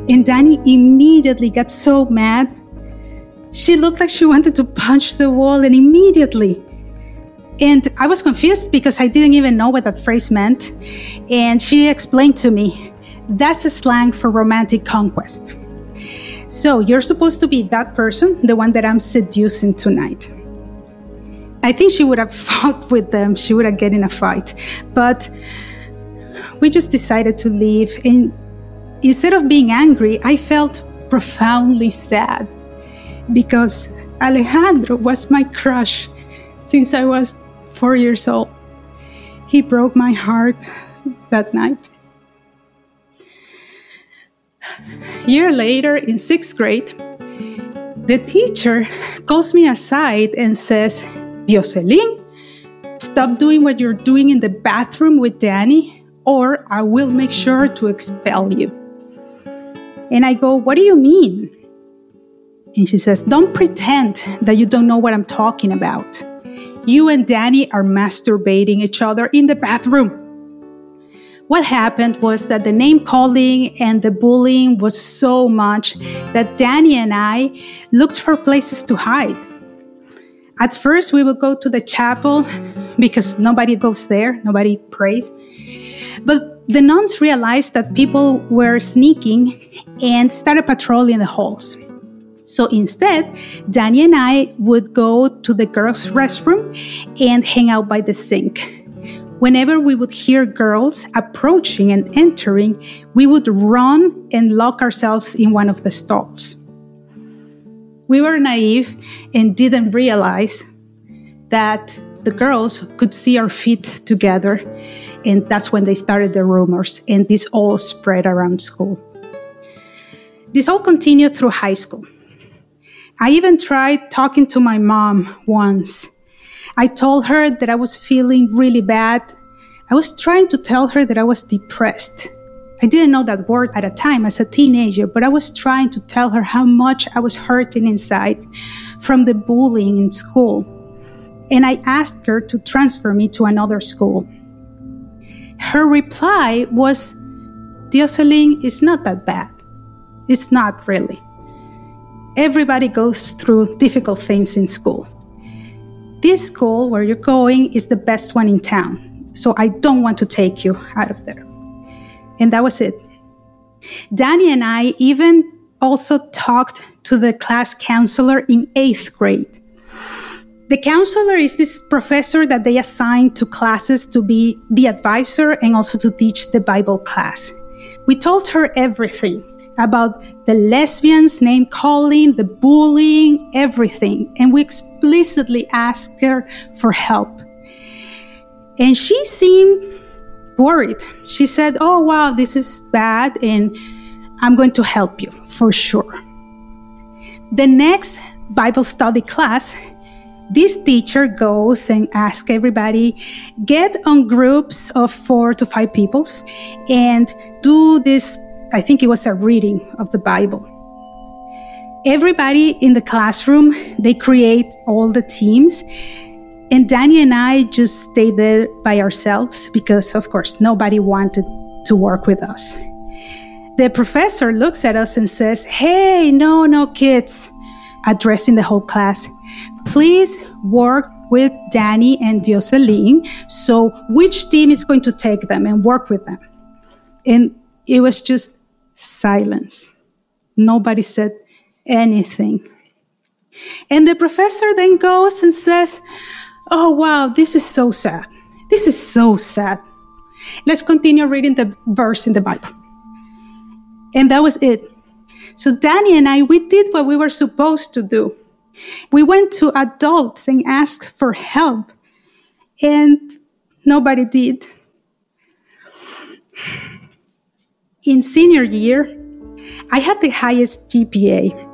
And Danny immediately got so mad. She looked like she wanted to punch the wall, and immediately. And I was confused because I didn't even know what that phrase meant. And she explained to me that's a slang for romantic conquest. So you're supposed to be that person, the one that I'm seducing tonight. I think she would have fought with them, she would have get in a fight. But we just decided to leave. And instead of being angry, I felt profoundly sad because Alejandro was my crush since I was four years old. He broke my heart that night. year later, in sixth grade, the teacher calls me aside and says, Dioselin, stop doing what you're doing in the bathroom with Danny, or I will make sure to expel you. And I go, What do you mean? And she says, Don't pretend that you don't know what I'm talking about. You and Danny are masturbating each other in the bathroom. What happened was that the name calling and the bullying was so much that Danny and I looked for places to hide. At first, we would go to the chapel because nobody goes there, nobody prays. But the nuns realized that people were sneaking and started patrolling the halls. So instead, Danny and I would go to the girls' restroom and hang out by the sink. Whenever we would hear girls approaching and entering, we would run and lock ourselves in one of the stalls. We were naive and didn't realize that the girls could see our feet together, and that's when they started the rumors, and this all spread around school. This all continued through high school. I even tried talking to my mom once. I told her that I was feeling really bad. I was trying to tell her that I was depressed. I didn't know that word at a time as a teenager, but I was trying to tell her how much I was hurting inside from the bullying in school. And I asked her to transfer me to another school. Her reply was, Dioselin is not that bad. It's not really. Everybody goes through difficult things in school. This school where you're going is the best one in town, so I don't want to take you out of there. And that was it. Danny and I even also talked to the class counselor in eighth grade. The counselor is this professor that they assign to classes to be the advisor and also to teach the Bible class. We told her everything about the lesbians, name calling, the bullying, everything. And we explicitly asked her for help. And she seemed worried. She said, Oh, wow, this is bad, and I'm going to help you for sure. The next Bible study class, this teacher goes and asks everybody get on groups of four to five peoples and do this I think it was a reading of the Bible. Everybody in the classroom, they create all the teams. And Danny and I just stayed there by ourselves because, of course, nobody wanted to work with us. The professor looks at us and says, Hey, no, no, kids, addressing the whole class. Please work with Danny and Dioselin. So, which team is going to take them and work with them? And it was just silence. Nobody said anything. And the professor then goes and says, Oh, wow, this is so sad. This is so sad. Let's continue reading the verse in the Bible. And that was it. So Danny and I, we did what we were supposed to do. We went to adults and asked for help, and nobody did in senior year, I had the highest GPA.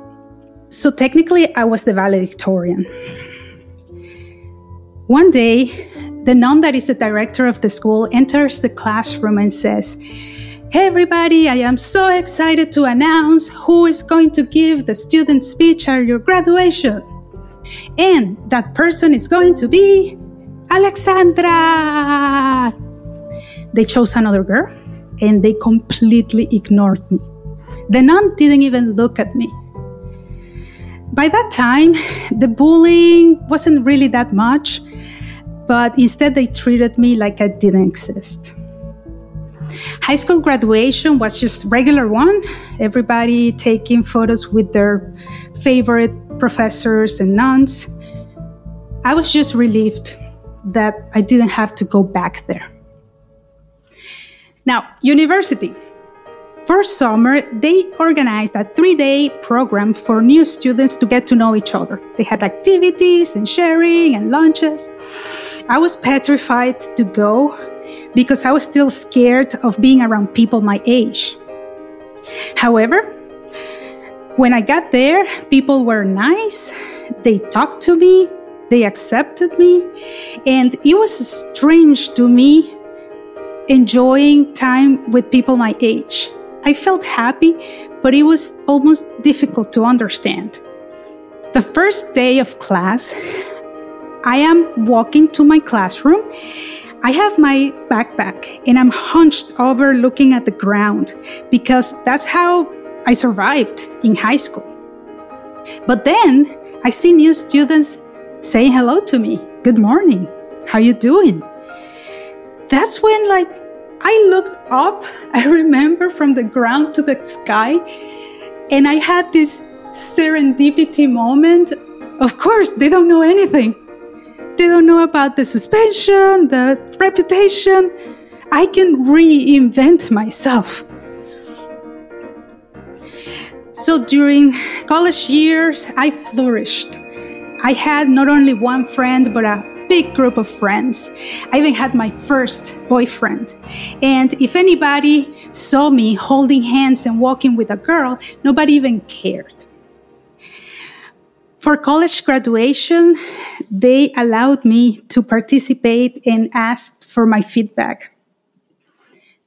So technically, I was the valedictorian. One day, the nun that is the director of the school enters the classroom and says, Hey, everybody, I am so excited to announce who is going to give the student speech at your graduation. And that person is going to be Alexandra. They chose another girl and they completely ignored me. The nun didn't even look at me. By that time, the bullying wasn't really that much, but instead they treated me like I didn't exist. High school graduation was just regular one, everybody taking photos with their favorite professors and nuns. I was just relieved that I didn't have to go back there. Now, university. First summer, they organized a three day program for new students to get to know each other. They had activities and sharing and lunches. I was petrified to go because I was still scared of being around people my age. However, When I got there, people were nice. They talked to me. They accepted me. And it was strange to me enjoying time with people my age. I felt happy, but it was almost difficult to understand. The first day of class, I am walking to my classroom. I have my backpack and I'm hunched over looking at the ground because that's how I survived in high school. But then I see new students saying hello to me. Good morning. How you doing? That's when like I looked up, I remember from the ground to the sky, and I had this serendipity moment. Of course, they don't know anything. They don't know about the suspension, the reputation. I can reinvent myself. So during college years, I flourished. I had not only one friend, but a big group of friends. I even had my first boyfriend. And if anybody saw me holding hands and walking with a girl, nobody even cared. For college graduation, they allowed me to participate and asked for my feedback.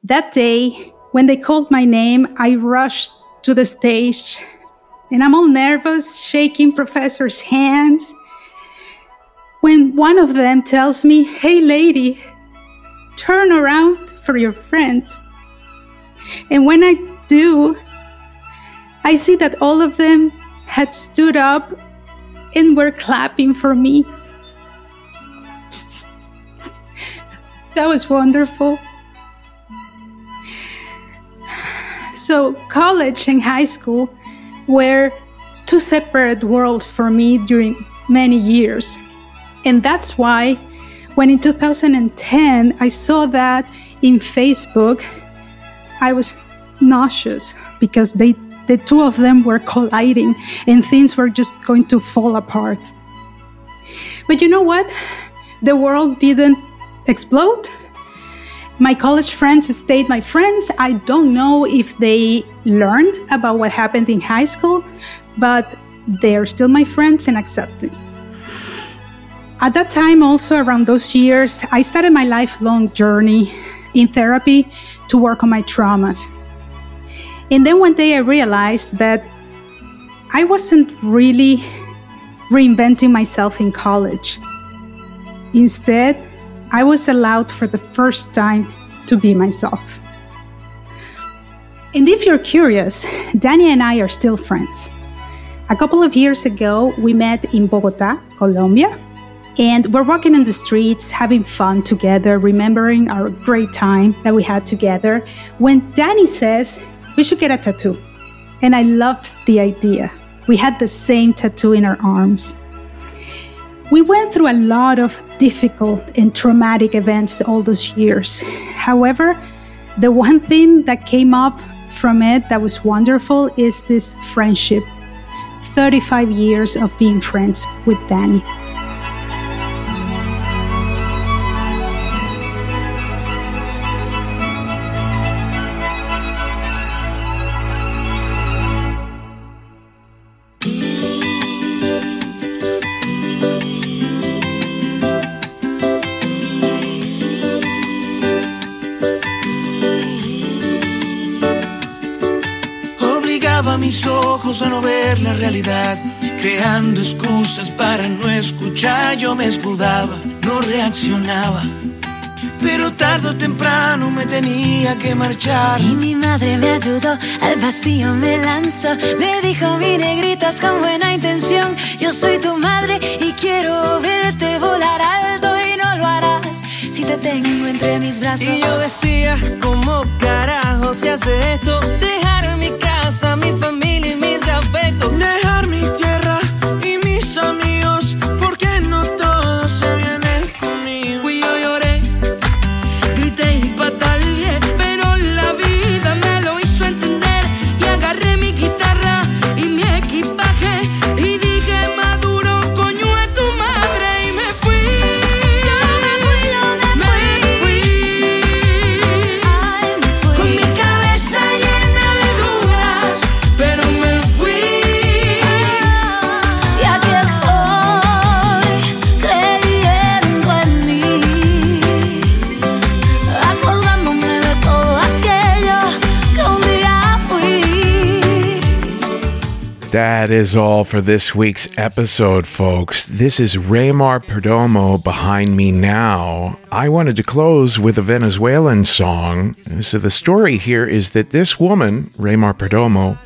That day, when they called my name, I rushed to the stage and I'm all nervous, shaking professor's hands when one of them tells me, Hey, lady, turn around for your friends. And when I do, I see that all of them had stood up and were clapping for me. that was wonderful. So, college and high school were two separate worlds for me during many years. And that's why when in 2010 I saw that in Facebook, I was nauseous because they the two of them were colliding and things were just going to fall apart. But you know what? The world didn't explode. My college friends stayed my friends. I don't know if they learned about what happened in high school, but they're still my friends and accept me. At that time, also around those years, I started my lifelong journey in therapy to work on my traumas. And then one day I realized that I wasn't really reinventing myself in college. Instead, I was allowed for the first time to be myself. And if you're curious, Danny and I are still friends. A couple of years ago, we met in Bogota, Colombia, and we're walking in the streets, having fun together, remembering our great time that we had together. When Danny says, We should get a tattoo. And I loved the idea. We had the same tattoo in our arms. We went through a lot of difficult and traumatic events all those years. However, the one thing that came up from it that was wonderful is this friendship 35 years of being friends with Danny. Ojos a no ver la realidad, creando excusas para no escuchar. Yo me escudaba, no reaccionaba. Pero tarde o temprano me tenía que marchar. Y mi madre me ayudó, al vacío me lanzó. Me dijo, mi negritas con buena intención. Yo soy tu madre y quiero verte volar alto y no lo harás si te tengo entre mis brazos. Y yo decía, ¿cómo carajo se hace esto? Dejar mi casa, mi familia respeto. Is all for this week's episode, folks. This is Reymar Perdomo behind me now. I wanted to close with a Venezuelan song. So, the story here is that this woman, Reymar Perdomo,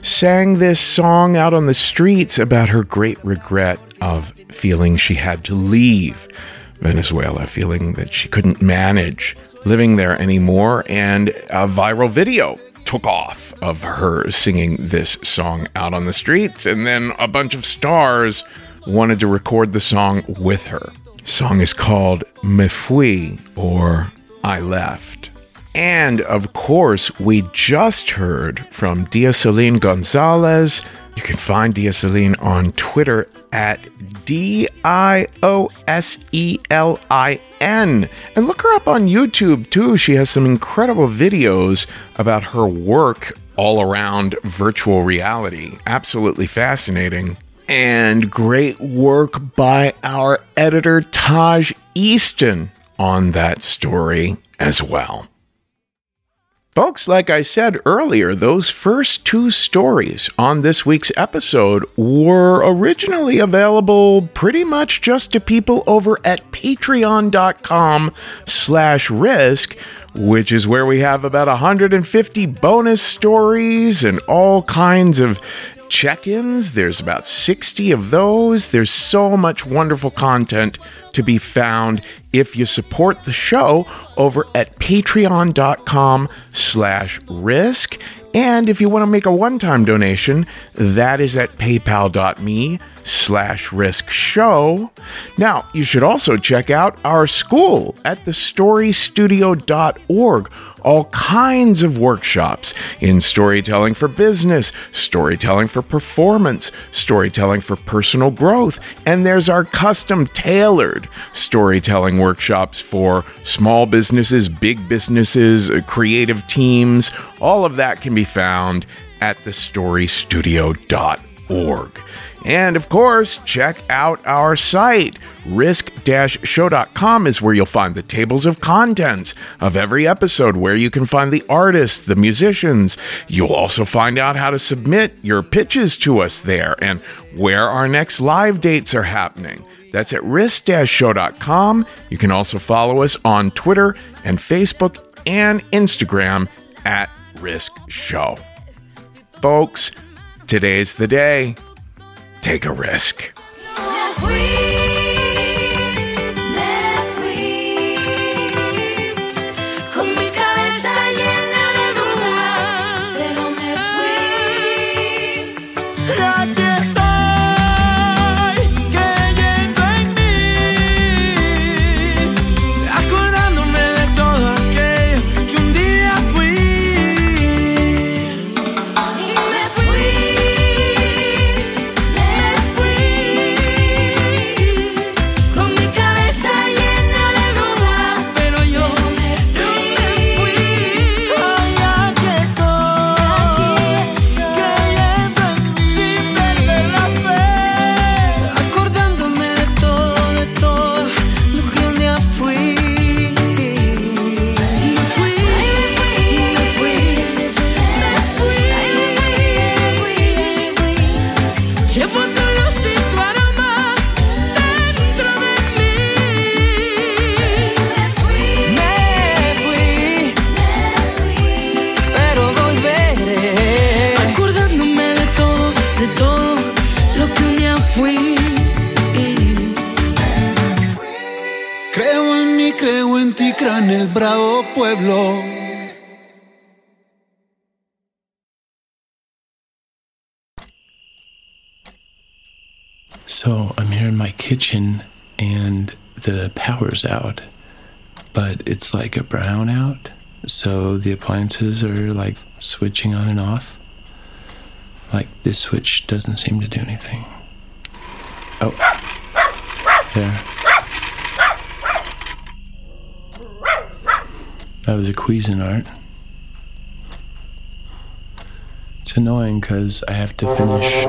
sang this song out on the streets about her great regret of feeling she had to leave Venezuela, feeling that she couldn't manage living there anymore, and a viral video took off of her singing this song out on the streets, and then a bunch of stars wanted to record the song with her. The song is called Me Fui or I Left. And of course, we just heard from Dioselin Gonzalez. You can find Dioselin on Twitter at D I O S E L I N. And look her up on YouTube too. She has some incredible videos about her work all around virtual reality. Absolutely fascinating. And great work by our editor, Taj Easton, on that story as well. Folks, like I said earlier, those first two stories on this week's episode were originally available pretty much just to people over at patreon.com slash risk, which is where we have about 150 bonus stories and all kinds of check ins. There's about 60 of those. There's so much wonderful content to be found if you support the show over at patreon.com slash risk. And if you want to make a one-time donation, that is at paypal.me slash risk show. Now, you should also check out our school at thestorystudio.org all kinds of workshops in storytelling for business, storytelling for performance, storytelling for personal growth, and there's our custom tailored storytelling workshops for small businesses, big businesses, uh, creative teams. All of that can be found at thestorystudio.org. And of course, check out our site. Risk show.com is where you'll find the tables of contents of every episode, where you can find the artists, the musicians. You'll also find out how to submit your pitches to us there and where our next live dates are happening. That's at risk show.com. You can also follow us on Twitter and Facebook and Instagram at Risk Show. Folks, today's the day take a risk. Pueblo. So I'm here in my kitchen and the power's out, but it's like a brownout. So the appliances are like switching on and off. Like this switch doesn't seem to do anything. Oh, there. That was a Cuisinart. It's annoying because I have to finish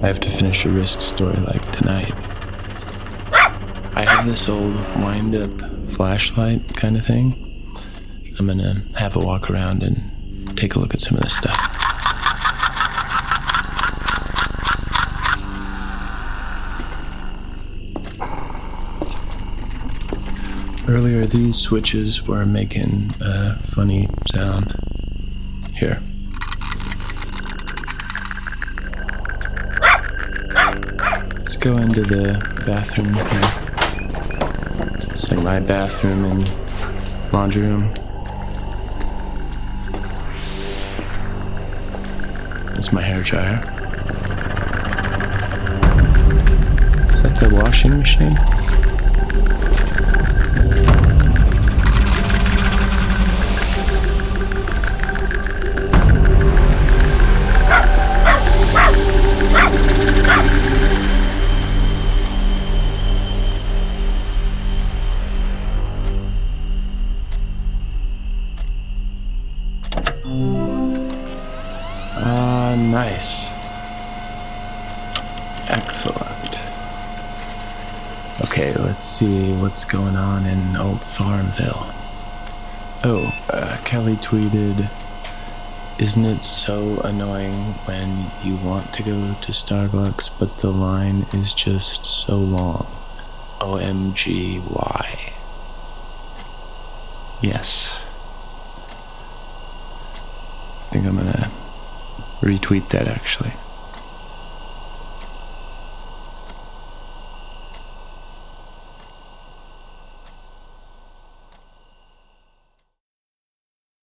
I have to finish a risk story like tonight. I have this old wind up flashlight kind of thing. I'm gonna have a walk around and take a look at some of this stuff. Earlier, these switches were making a funny sound. Here. Let's go into the bathroom here. Say my bathroom and laundry room. That's my hair dryer. Is that the washing machine? Going on in Old Farmville. Oh, uh, Kelly tweeted Isn't it so annoying when you want to go to Starbucks, but the line is just so long? OMG, why? Yes. I think I'm gonna retweet that actually.